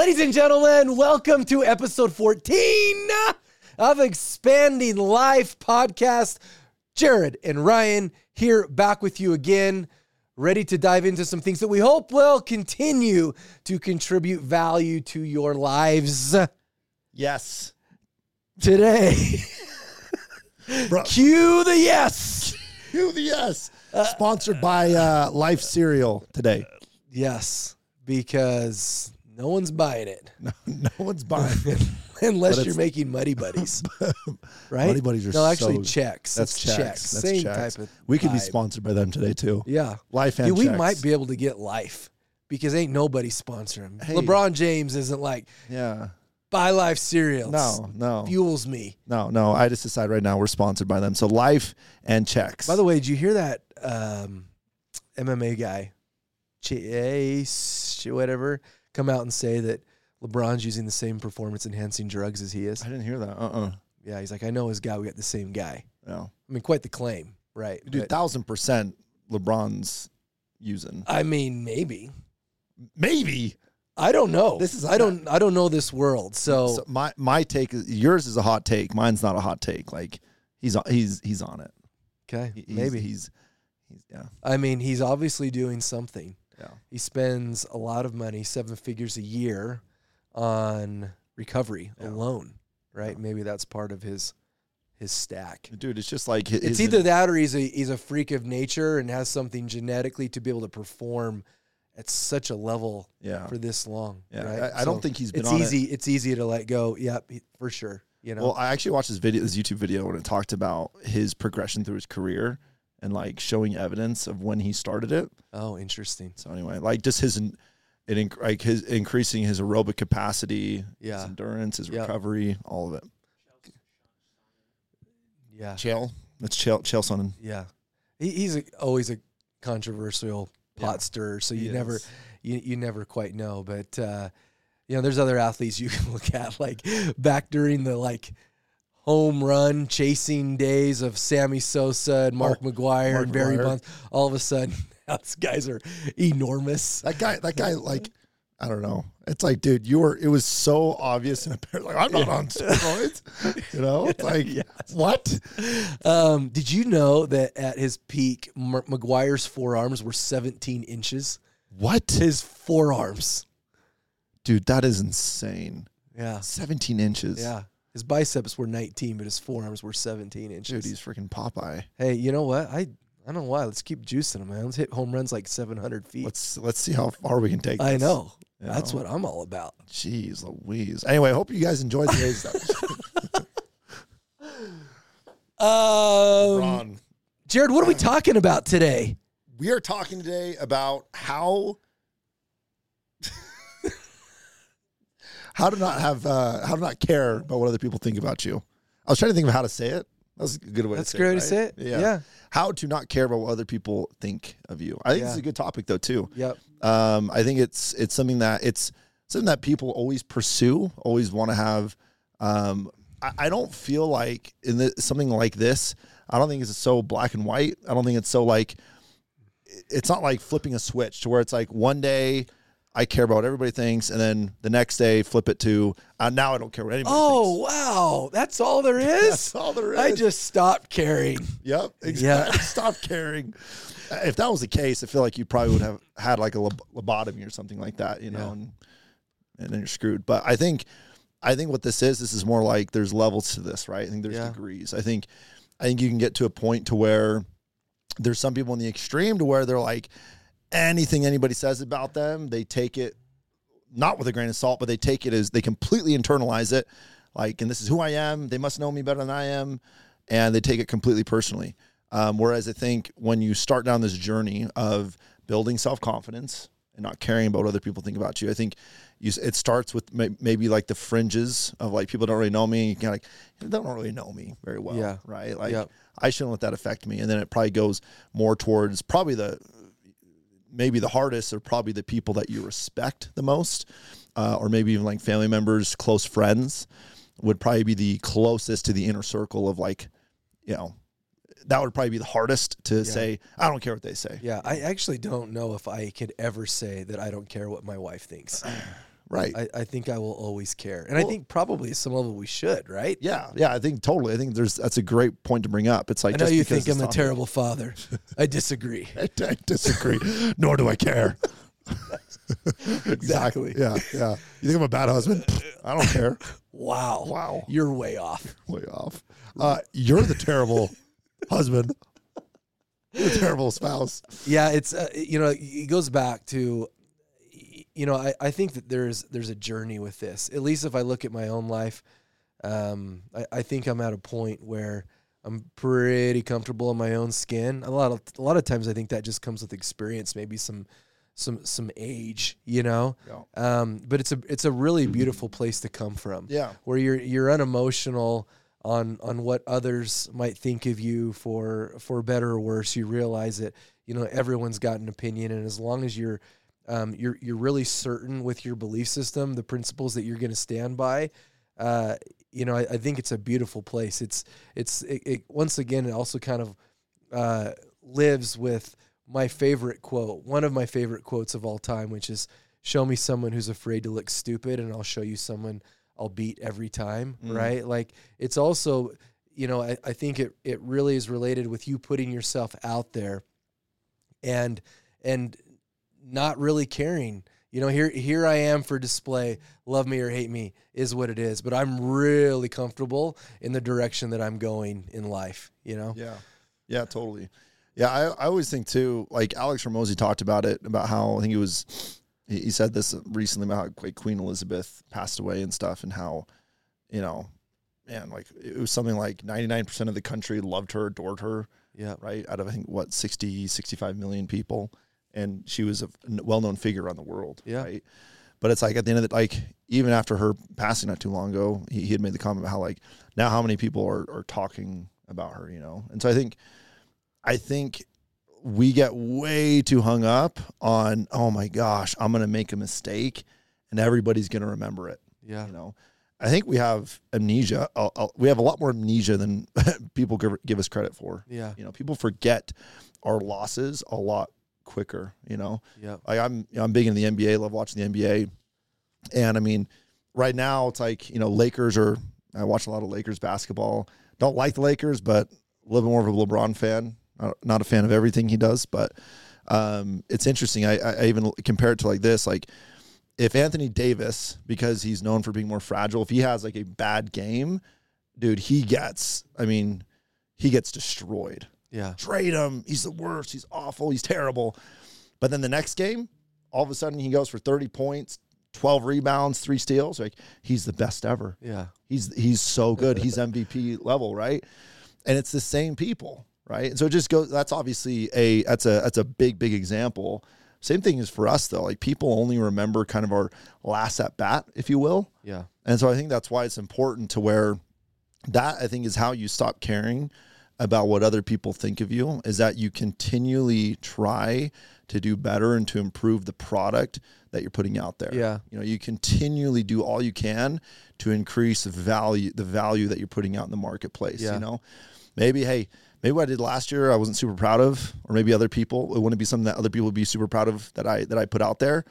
Ladies and gentlemen, welcome to episode 14 of Expanding Life podcast. Jared and Ryan here back with you again, ready to dive into some things that we hope will continue to contribute value to your lives Yes. today. Bro, Cue the yes. cue the yes. Sponsored by uh, Life Cereal today. Yes, because no one's buying it No, no one's buying it. unless you're making Muddy Buddies, right? Muddy Buddies are no, actually so- Chex. That's Chex. Chex. That's Same Chex. type of. We could be sponsored by them today too. Yeah, Life and Dude, we Chex. might be able to get life because ain't nobody sponsoring. Hey. LeBron James isn't like Yeah. buy life cereals. No, no, fuels me. no, no. I just decide right now we're sponsored by them. So Life and Chex. By the way, did you hear that um, MMA guy, Chase, whatever, come out and say that LeBron's using the same performance enhancing drugs as he is? I didn't hear that. Uh uh Yeah, he's like, I know his guy. We got the same guy. No. I mean, quite the claim, right? Dude, But, thousand percent LeBron's using. I mean, maybe. Maybe. I don't know. This is- I don't. I don't know this world. So, So my my take is yours is a hot take. Mine's not a hot take. Like he's on he's he's on it. okay, he's, maybe. he's he's yeah. I mean, he's obviously doing something. Yeah. He spends a lot of money, seven figures a year, on recovery Yeah. alone. Right? Maybe that's part of his his stack. Dude, it's just like his, It's either that or he's a he's a freak of nature and has something genetically to be able to perform at such a level yeah. for this long. Yeah, right? I, I don't So think he's been it's on easy. It's easy to let go. Yep, for sure. You know. Well, I actually watched this video, this YouTube video, when it talked about his progression through his career and like showing evidence of when he started it. oh, interesting. So anyway, like just his, it like his increasing his aerobic capacity, his Yeah. endurance, his Yeah. recovery, all of it. Yeah. Chael, that's Chael, Chael Sonnen. Yeah, he, he's a, always a controversial pot Yeah. stirrer, so He you never is. you, you never quite know. But uh, you know, there's other athletes you can look at, like back during the like home run chasing days of Sammy Sosa and Mark McGwire Oh, Mark and Barry Bonds. All of a sudden, those guys are enormous. That guy, that guy, like, I don't know. It's like, dude, you were. It was so obvious and apparent. Like, I'm not on steroids. You know, it's like, Yes. what? Um, did you know that at his peak, Mark McGwire's forearms were 17 inches? What, His forearms. dude? That is insane. Yeah. 17 inches. Yeah. His biceps were 19, but his forearms were 17 inches. Dude, he's freaking Popeye. hey, you know what? I I don't know why. Let's keep juicing him, man. Let's hit home runs like 700 feet. Let's let's see how far we can take. I this. know. You That's know? what I'm all about. Jeez Louise. Anyway, I hope you guys enjoyed today's episode. Um, Ron, Jared, what are we talking about today? we are talking today about how how to not have uh, how to not care about what other people think about you. I was trying to think of how to say it. That's a good way. That's to a great way to say say it. it. right? Yeah. How to not care about what other people think of you. I think this is a good topic though too. Yep. Um, I think it's it's something that it's something that people always pursue, always want to have. Um, I, I don't feel like in the, something like this. I don't think it's so black and white. I don't think it's so like. It's not like flipping a switch to where it's like one day I care about what everybody thinks, and then the next day flip it to uh, now I don't care what anybody Oh, thinks. wow. That's all there is? That's all there is. I just stopped caring. Yep. Exactly. Stop caring. Uh, If that was the case, I feel like you probably would have had like a lob- lobotomy or something like that, you know, Yeah. and and then you're screwed. But I think, I think what this is, this is more like there's levels to this, right? I think there's Yeah. degrees. I think, I think you can get to a point to where there's some people in the extreme to where they're like anything anybody says about them, they take it not with a grain of salt, but they take it as they completely internalize it. Like, and this is who I am. They must know me better than I am, and they take it completely personally. Um, whereas I think when you start down this journey of building self confidence and not caring about what other people think about you, I think you, it starts with may, maybe like the fringes of like people don't really know me. You kind of like they don't really know me very well, Yeah. right? Like Yep. I shouldn't let that affect me. And then it probably goes more towards probably the maybe the hardest are probably the people that you respect the most, uh, or maybe even like family members, close friends would probably be the closest to the inner circle of like, you know, that would probably be the hardest to say, I don't care what they say. Yeah, I actually don't know if I could ever say that I don't care what my wife thinks. Right. I, I think I will always care. And I think probably at some level we should, right? yeah, yeah. I think totally. I think there's that's a great point to bring up. It's like I know just you think I'm a terrible father. I disagree. I, I disagree. Nor do I care. Exactly. Yeah, yeah. You think I'm a bad husband? I don't care. Wow. Wow. You're way off. Way off. Uh, you're the terrible husband. You're a terrible spouse. Yeah, it's uh, you know it goes back to you know I, I think that there's there's a journey with this. At least if I look at my own life, um, I, I think I'm at a point where I'm pretty comfortable in my own skin. A lot of a lot of times I think that just comes with experience, maybe some some some age, you know. Yeah. Um, but it's a it's a really beautiful place to come from Yeah. where you're you're unemotional on on what others might think of you for for better or worse. You realize that you know everyone's got an opinion, and as long as you're um, you're you're really certain with your belief system, the principles that you're going to stand by. Uh, you know, I, I think it's a beautiful place. It's it's it, it once again it also kind of uh, lives with my favorite quote, one of my favorite quotes of all time, which is "Show me someone who's afraid to look stupid, and I'll show you someone I'll beat every time." Mm. Right? Like it's also, you know, I, I think it it really is related with you putting yourself out there, and and not really caring. You know, here here I am for display. Love me or hate me is what it is. But I'm really comfortable in the direction that I'm going in life. You know. Yeah. Yeah, totally. Yeah, I, I always think too, like Alex Hormozi talked about it, about how I think it was, he, he said this recently about how Queen Elizabeth passed away and stuff, and how, you know, man, like it was something like 99% of the country loved her, adored her, Yeah. right? Out of, I think, what, 60, 65 million people. And she was a well known figure around the world, Yeah. right? But it's like at the end of the like, even after her passing not too long ago, he, he had made the comment about how like now how many people are, are talking about her, you know? And so I think, I think we get way too hung up on, oh my gosh, I'm going to make a mistake and everybody's going to remember it. Yeah. You know, I think we have amnesia. Uh, uh, we have a lot more amnesia than people give, give us credit for. Yeah. You know, people forget our losses a lot quicker, you know? Yeah. Like I'm, you know, I'm big in the NBA, love watching the NBA. And I mean, right now it's like, you know, Lakers are, I watch a lot of Lakers basketball. Don't like the Lakers, but a little bit more of a LeBron fan. Not, a fan of everything he does, but um, it's interesting. I I even compare it to like this, like if Anthony Davis, because he's known for being more fragile, if he has like a bad game, dude, he gets, I mean, he gets destroyed Yeah. trade him. He's the worst. He's awful. He's terrible. But then the next game, all of a sudden he goes for 30 points, 12 rebounds, three steals. Like he's the best ever. Yeah. He's he's so good. He's MVP level, right? And it's the same people, right? And so it just goes that's obviously a that's a that's a big big example. Same thing is for us though. Like people only remember kind of our last at bat, if you will. Yeah. And so I think that's why it's important to where that I think is how you stop caring about what other people think of you is that you continually try to do better and to improve the product that you're putting out there. Yeah. You know, you continually do all you can to increase the value the value that you're putting out in the marketplace, Yeah. you know. Maybe hey, maybe what I did last year I wasn't super proud of or maybe other people it wouldn't be something that other people would be super proud of that I that I put out there.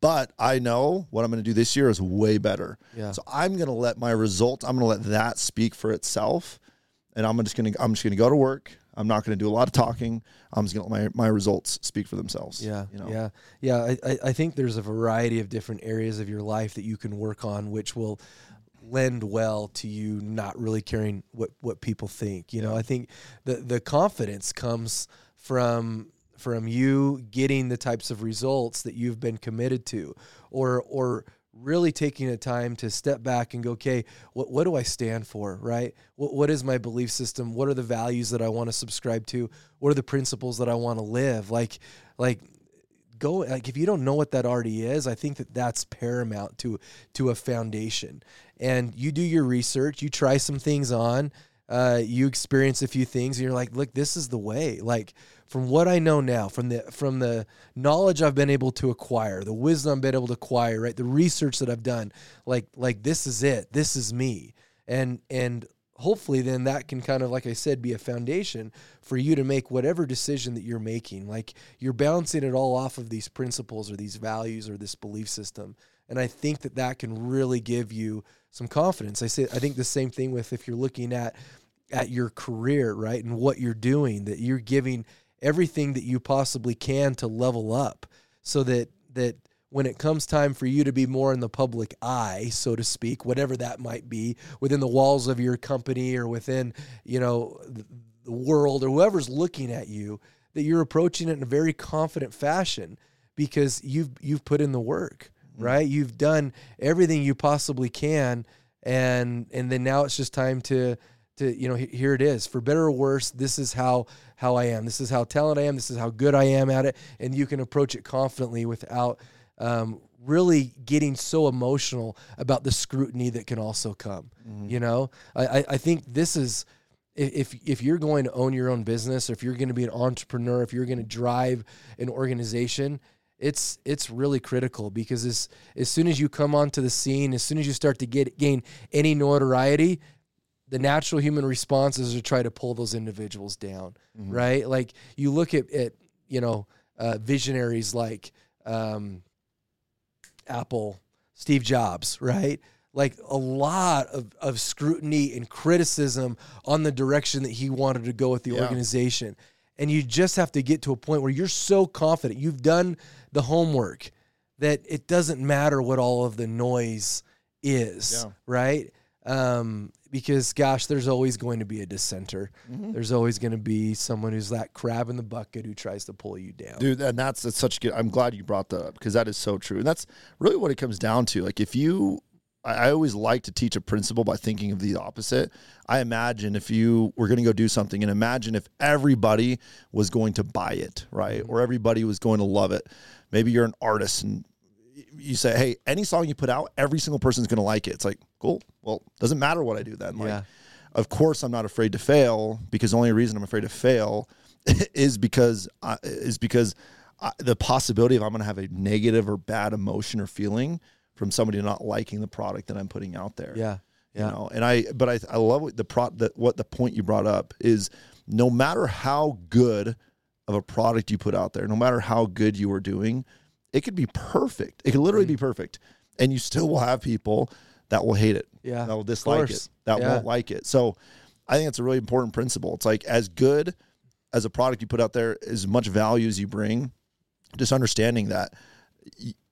But I know what I'm going to do this year is way better. Yeah. So I'm going to let my results, I'm going to let that speak for itself. And I'm just to, I'm just to go to work. I'm not to do a lot of talking. I'm just to let my, my results speak for themselves. Yeah, You know? yeah, yeah. I, I- I think there's a variety of different areas of your life that you can work on, which will lend well to you not really caring what what people think. You know, I think the the confidence comes from from you getting the types of results that you've been committed to, or or really taking a time to step back and go, okay, what what do I stand for, right? What what is my belief system? What are the values that I want to subscribe to? What are the principles that I want to live? Like like go like if you don't know what that already is i think that that's paramount to to a foundation and you do your research you try some things on uh, you experience a few things and you're like look this is the way like from what i know now from the from the knowledge i've been able to acquire the wisdom i've been able to acquire right the research that i've done like like this is it. This is me. And and hopefully then that can kind of like i said be a foundation for you to make whatever decision that you're making. Like you're bouncing it all off of these principles or these values or this belief system. And I think that that can really give you some confidence. I say I think the same thing with if you're looking at at your career, right, and what you're doing, that you're giving everything that you possibly can to level up, so that that when it comes time for you to be more in the public eye, so to speak, whatever that might be, within the walls of your company or within, you know, the world or whoever's looking at you, that you're approaching it in a very confident fashion because you've you've put in the work, mm-hmm. right? You've done everything you possibly can and and then now it's just time to to you know here it is for better or worse this is how how i am this is how talented i am this is how good i am at it and you can approach it confidently without um, really getting so emotional about the scrutiny that can also come. Mm-hmm. You know, I, I think this is if if you're going to own your own business, or if you're going to be an entrepreneur, if you're going to drive an organization, it's it's really critical because as as soon as you come onto the scene, as soon as you start to get gain any notoriety, the natural human response is to try to pull those individuals down, mm-hmm. right? Like you look at at you know uh, visionaries like. Um, Apple, Steve Jobs, right? Like a lot of, of scrutiny and criticism on the direction that he wanted to go with the yeah. organization. And you just have to get to a point where you're so confident, you've done the homework that it doesn't matter what all of the noise is, yeah. right? Um, because gosh, there's always going to be a dissenter. Mm-hmm. There's always going to be someone who's that crab in the bucket who tries to pull you down. Dude, and that's, that's such good. I'm glad you brought that up because that is so true. And that's really what it comes down to. Like if you I always like to teach a principle by thinking of the opposite. I imagine if you were going to go do something and imagine if everybody was going to buy it, right? Mm-hmm. Or everybody was going to love it. Maybe you're an artist and you say, hey, any song you put out, every single person's going to like it. It's like, cool. Well, doesn't matter what I do then. Like, yeah. of course, I'm not afraid to fail because the only reason I'm afraid to fail is because I, is because I, the possibility of I'm going to have a negative or bad emotion or feeling from somebody not liking the product that I'm putting out there. Yeah. Yeah. You know, and I, but I, I love what the pro, that what the point you brought up is no matter how good of a product you put out there, no matter how good you are doing, it could be perfect. It could literally be mm. perfect, and you still will have people that will hate it. Yeah, that will dislike it. That yeah. won't like it. So, I think it's a really important principle. It's like as good as a product you put out there, as much value as you bring, just understanding that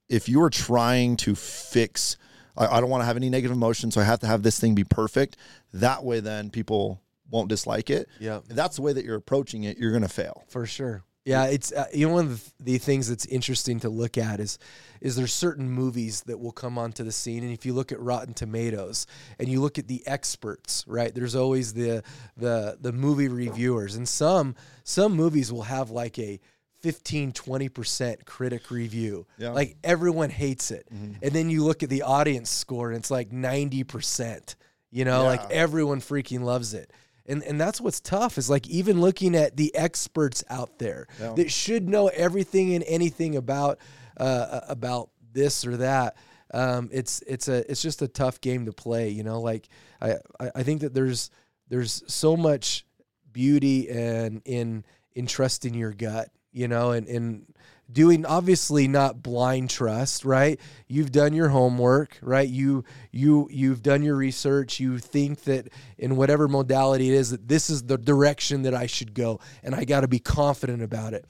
if you are trying to fix, I, I don't want to have any negative emotions, so I have to have this thing be perfect. That way, then people won't dislike it. Yeah, if that's the way that you're approaching it, you're going to fail for sure. Yeah, it's uh, you know one of the, the, things that's interesting to look at is is there's certain movies that will come onto the scene, and if you look at Rotten Tomatoes and you look at the experts, right? There's always the the the movie reviewers, and some some movies will have like a 15 20% critic review yeah. like everyone hates it mm-hmm. and then you look at the audience score and it's like 90% you know yeah. like everyone freaking loves it and and that's what's tough is like even looking at the experts out there yeah. that should know everything and anything about uh, about this or that um, it's it's a it's just a tough game to play you know like I I think that there's there's so much beauty and in in trusting your gut you know and and doing obviously not blind trust right? You've done your homework right? You you you've done your research. You think that in whatever modality it is that this is the direction that i should go and i got to be confident about it.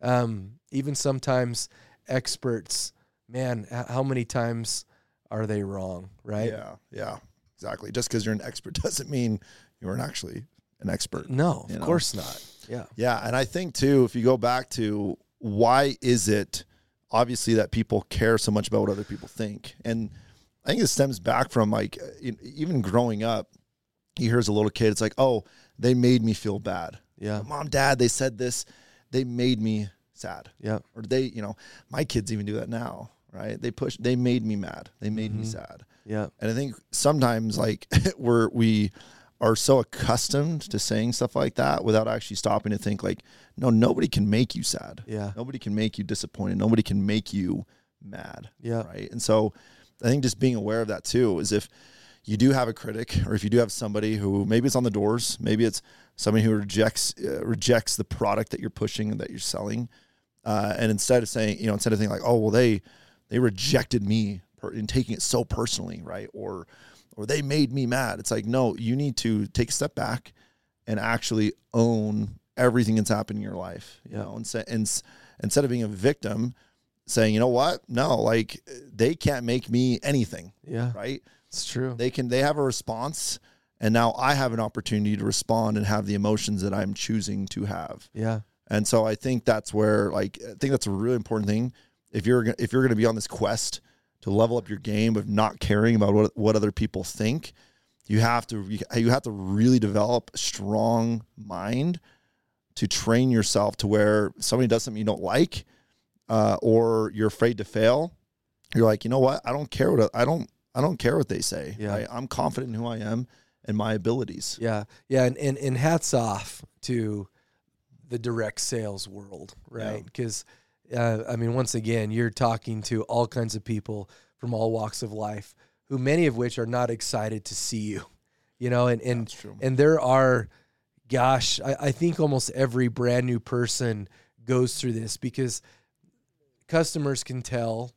Um, even sometimes experts man how many times are they wrong right? Yeah yeah exactly. Just because you're an expert doesn't mean you aren't actually an expert no of know? course not. Yeah. Yeah and i think too if you go back to why is it obviously that people care so much about what other people think? And I think it stems back from like even growing up, you hear as a little kid, it's like, oh, they made me feel bad. Yeah. Mom, dad, they said this, they made me sad. Yeah. Or they, you know, my kids even do that now, right? They push, they made me mad. They made mm-hmm. me sad. Yeah. And I think sometimes like we're, we, are so accustomed to saying stuff like that without actually stopping to think like no nobody can make you sad. Yeah. Nobody can make you disappointed. Nobody can make you mad yeah. right? And so i think just being aware of that too is if you do have a critic or if you do have somebody who maybe it's on the doors maybe it's somebody who rejects uh, rejects the product that you're pushing and that you're selling uh, and instead of saying you know instead of thinking like oh well they they rejected me per, and taking it so personally, right? Or or they made me mad. It's like no, you need to take a step back and actually own everything that's happened in your life. You know, and, say, and instead of being a victim, saying, you know what, no, like they can't make me anything, Yeah, right? it's true. They can they have a response, and now I have an opportunity to respond and have the emotions that I'm choosing to have. yeah, And so I think that's where like I think that's a really important thing. If you're if you're going to be on this quest to level up your game of not caring about what what other people think, you have to you have to really develop a strong mind to train yourself to where somebody does something you don't like, uh, or you're afraid to fail. You're like, you know what? I don't care what I don't I don't care what they say. Yeah. right? I'm confident in who I am and my abilities. yeah, yeah. And, and and hats off to the direct sales world, right? Yeah. Uh, I mean, once again, you're talking to all kinds of people from all walks of life, who many of which are not excited to see you, you know, and and and there are gosh I, I think almost every brand new person goes through this because customers can tell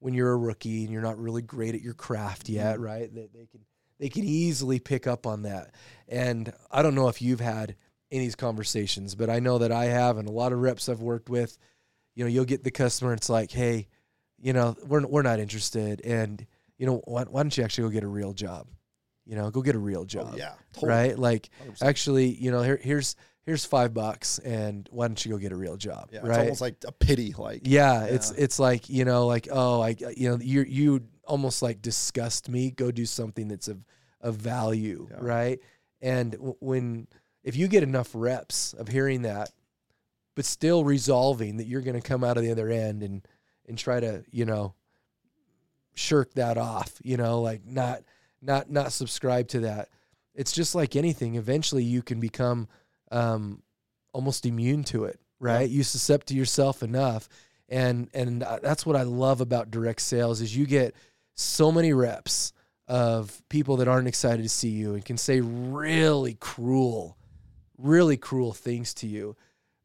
when you're a rookie and you're not really great at your craft yet right? They, they can they can easily pick up on that. And i don't know if you've had any of these conversations but i know that i have and a lot of reps i've worked with you know you'll get the customer it's like hey you know we're, we're not interested and you know why, why don't you actually go get a real job you know go get a real oh, job Oh, yeah, totally. right? Like 100%. actually, you know, here, here's here's five bucks, and why don't you go get a real job, Yeah, it's almost like a pity. Like yeah, it's it's like you know, like oh, I you know, you you almost like disgust me. Go do something that's of of value, Yeah. right? And w- when if you get enough reps of hearing that, but still resolving that you're going to come out of the other end and and try to you know shirk that off, you know, like not not not subscribe to that. It's just like anything. Eventually, you can become um, almost immune to it, right? You suscept to yourself enough, and and that's what I love about direct sales is you get so many reps of people that aren't excited to see you and can say really cruel, really cruel things to you.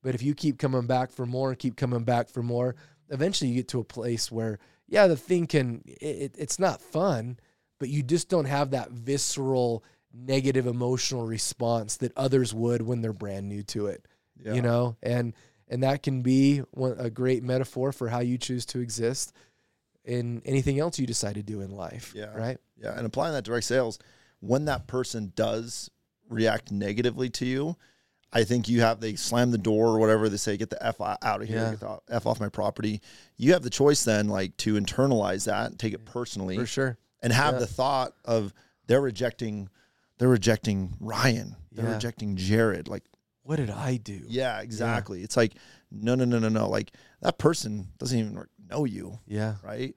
But if you keep coming back for more and keep coming back for more, eventually you get to a place where, yeah, the thing can, it, it- it's not fun, but you just don't have that visceral, negative emotional response that others would when they're brand new to it, yeah. you know? And, and that can be one, a great metaphor for how you choose to exist in anything else you decide to do in life. Yeah. Right. Yeah, and applying that direct sales, when that person does react negatively to you, I think you have they slam the door or whatever they say, get the f out of here, Yeah. get the f off my property. You have the choice then, like to internalize that, and take it personally, For sure. and have Yeah. the thought of they're rejecting, they're rejecting Ryan, they're Yeah. rejecting Jared. Like, What did I do? yeah, exactly. It's like no, no, no, no, no. Like that person doesn't even know you Yeah. right?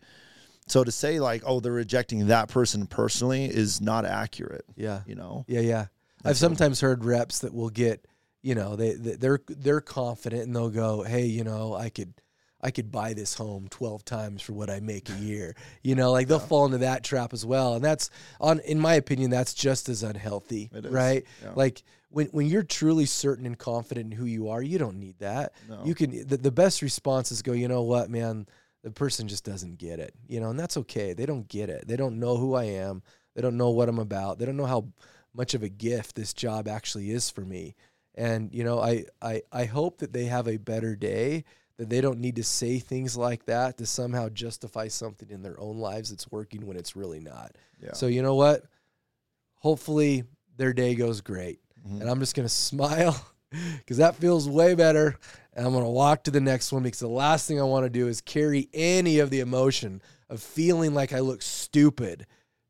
So to say like, oh, they're rejecting that person personally is not accurate. Yeah. You know, Yeah, yeah. I've sometimes heard reps that will get, you know, they they- they're they're confident and they'll go, "Hey, you know, I could I could buy this home 12 times for what I make a year." You know, like they'll fall into that trap as well. And that's on in my opinion that's just as unhealthy, right? yeah. Like when when you're truly certain and confident in who you are, you don't need that. No. You can the, the best response is go, "You know what, man? The person just doesn't get it." You know, and that's okay. They don't get it. They don't know who I am. They don't know what I'm about. They don't know how much of a gift this job actually is for me. And you know, I I I hope that they have a better day that they don't need to say things like that to somehow justify something in their own lives that's working when it's really not. yeah. So you know what? Hopefully their day goes great. Mhm. And I'm just going to smile cuz that feels way better. And I'm going to walk to the next one because the last thing I want to do is carry any of the emotion of feeling like I look stupid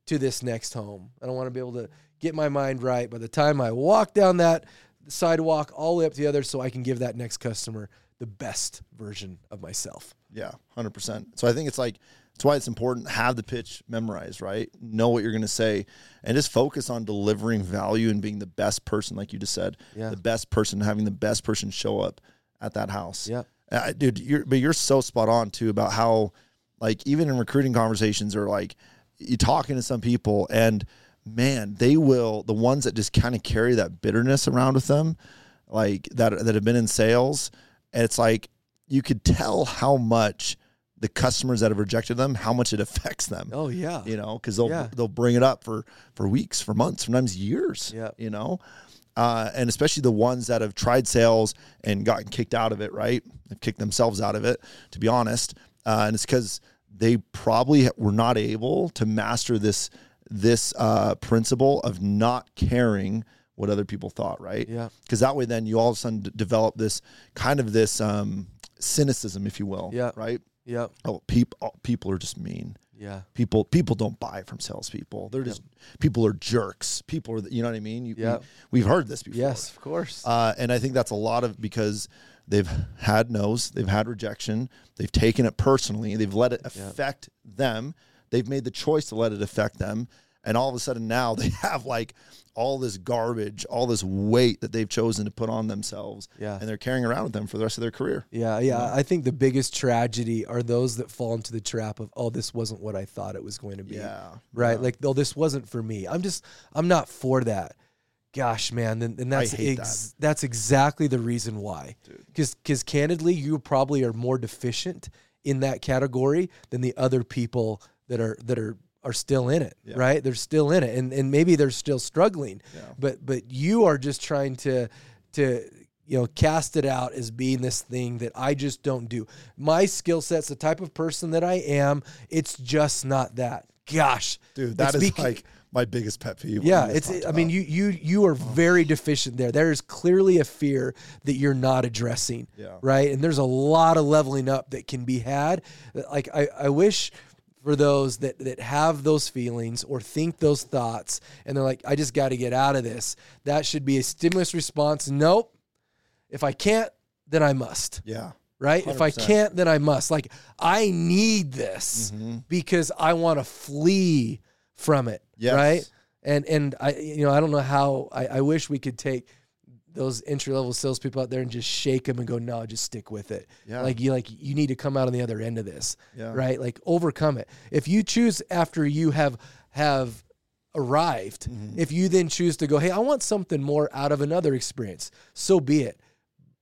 to this next home. I don't want to be able to get my mind right by the time I walk down that sidewalk all the way up to the other so I can give that next customer the best version of myself. yeah, hundred percent. So I think it's like that's why it's important to have the pitch memorized, right? Know what you're going to say, and just focus on delivering value and being the best person, like you just said, Yeah. the best person, having the best person show up at that house. Yeah. Uh, dude, you're but you're so spot on too about how like even in recruiting conversations or like you talking to some people and man, they will the ones that just kind of carry that bitterness around with them, like that that have been in sales, and it's like you could tell how much the customers that have rejected them, how much it affects them. Oh yeah. You know, because they'll Yeah. they'll bring it up for for weeks, for months, sometimes years. Yeah. You know, uh, and especially the ones that have tried sales and gotten kicked out of it. Right, they've kicked themselves out of it. To be honest, uh, and it's because they probably were not able to master this this uh, principle of not caring what other people thought. Right Yeah. because that way then you all of a sudden d- develop this kind of this um, cynicism, if you will. Yeah. Right. Yeah. Oh, people people are just mean. Yeah. People people don't buy from salespeople. They're just people are jerks. People are you know what I mean. You, Yeah. we, have heard this before. Yes, of course. Uh, and I think that's a lot of because they've had no's, they've had rejection, they've taken it personally, they've let it affect them. They've made the choice to let it affect them, and all of a sudden now they have like all this garbage, all this weight that they've chosen to put on themselves, Yeah. and they're carrying around with them for the rest of their career. Yeah, yeah. I think the biggest tragedy are those that fall into the trap of, oh, this wasn't what I thought it was going to be. Yeah, Right. Like, oh, this wasn't for me. I'm just, I'm not for that. Gosh, man. Then, then that's ex- that's exactly the reason why. Because, because candidly, you probably are more deficient in that category than the other people that are that are are still in it. Yeah. Right. They're still in it, and and maybe they're still struggling. Yeah. But but you are just trying to to you know cast it out as being this thing that I just don't do. My skill set's the type of person that I am. It's just not that. Gosh, dude, that is It's is bec- like my biggest pet peeve. yeah, it's. I mean, you you you are very deficient there. There is clearly a fear that you're not addressing. Yeah. Right. And there's a lot of leveling up that can be had. Like I, I wish for those that that have those feelings or think those thoughts and they're like, I just got to get out of this. That should be a stimulus response. Nope. If I can't, then I must yeah, right? If I can't, then I must. Like, I need this Mm-hmm. because I want to flee from it, Yes. right? And and I, you know, I don't know how. I, I wish we could take those entry level salespeople out there and just shake them and go, no, just stick with it. Yeah. Like you, like you need to come out on the other end of this, Yeah. right? Like overcome it. If you choose after you have have arrived, Mm-hmm. if you then choose to go, hey, I want something more out of another experience, so be it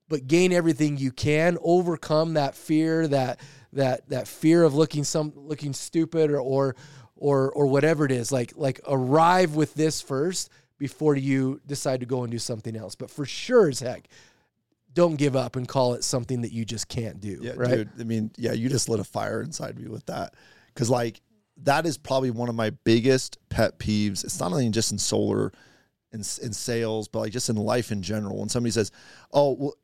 but gain everything you can overcome that fear that that that fear of looking some looking stupid or or or, or whatever it is like like arrive with this first before you decide to go and do something else but for sure as heck don't give up and call it something that you just can't do Yeah, right dude. I mean, yeah, you just lit a fire inside me with that. Cause like that is probably one of my biggest pet peeves. It's not only just in solar in, in sales, but like just in life in general. When somebody says, Oh, well,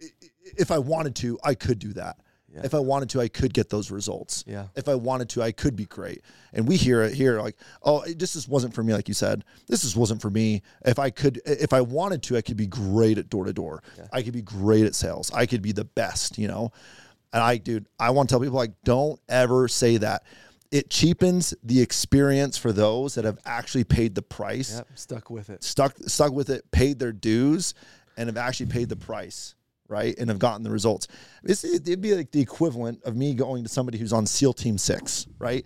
if I wanted to, I could do that. Yeah. If I wanted to, I could get those results. Yeah. If I wanted to, I could be great. And we hear it here like, oh, this just wasn't for me, like you said. This just wasn't for me. If I could, if I wanted to, I could be great at door to door. I could be great at sales. I could be the best, you know. And I, dude, I want to tell people like, don't ever say that. It cheapens the experience for those that have actually paid the price, yep stuck with it stuck stuck with it, paid their dues, and have actually paid the price, right? And have gotten the results. It's, it'd be like the equivalent of me going to somebody who's on SEAL Team Six, right?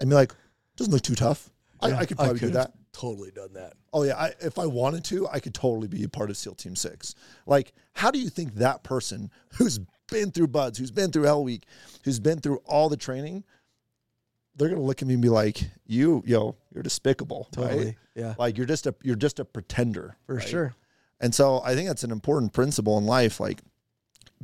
And be like, doesn't look too tough. I, I could probably do that. totally done that Oh yeah, I, if I wanted to, I could totally be a part of SEAL Team Six. Like, how do you think that person who's been through BUD/S, who's been through Hell Week, who's been through all the training, they're gonna look at me and be like, "You, yo, you're despicable, totally right? yeah Like you're just a you're just a pretender, for right? sure And so I think that's an important principle in life. Like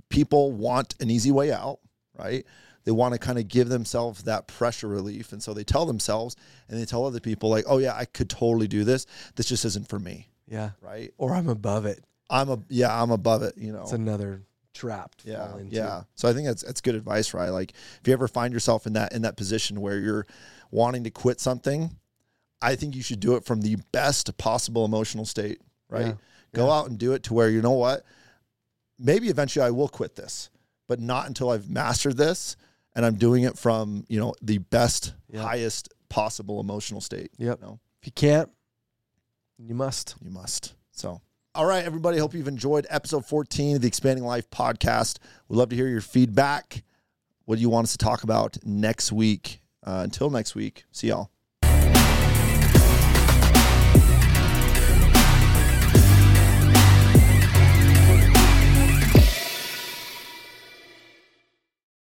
people want an easy way out, right? They want to kind of give themselves that pressure relief. And so they tell themselves and they tell other people, like, oh, yeah, I could totally do this. This just isn't for me, yeah right? or i'm above it I'm a, yeah, I'm above it, you know? it's another trapped. yeah, into. yeah. So I think that's that's good advice, right? Like if you ever find yourself in that in that position where you're wanting to quit something, I think you should do it from the best possible emotional state, right? Yeah, Go out and do it to where you know what? Maybe eventually I will quit this, but not until I've mastered this and I'm doing it from, you know, the best, Yeah. highest possible emotional state. Yep. You know? if you can't you must You must. So, all right, everybody. Hope you've enjoyed episode 14 of the Expanding Life podcast. We'd love to hear your feedback. What do you want us to talk about next week? Uh, until next week, see y'all.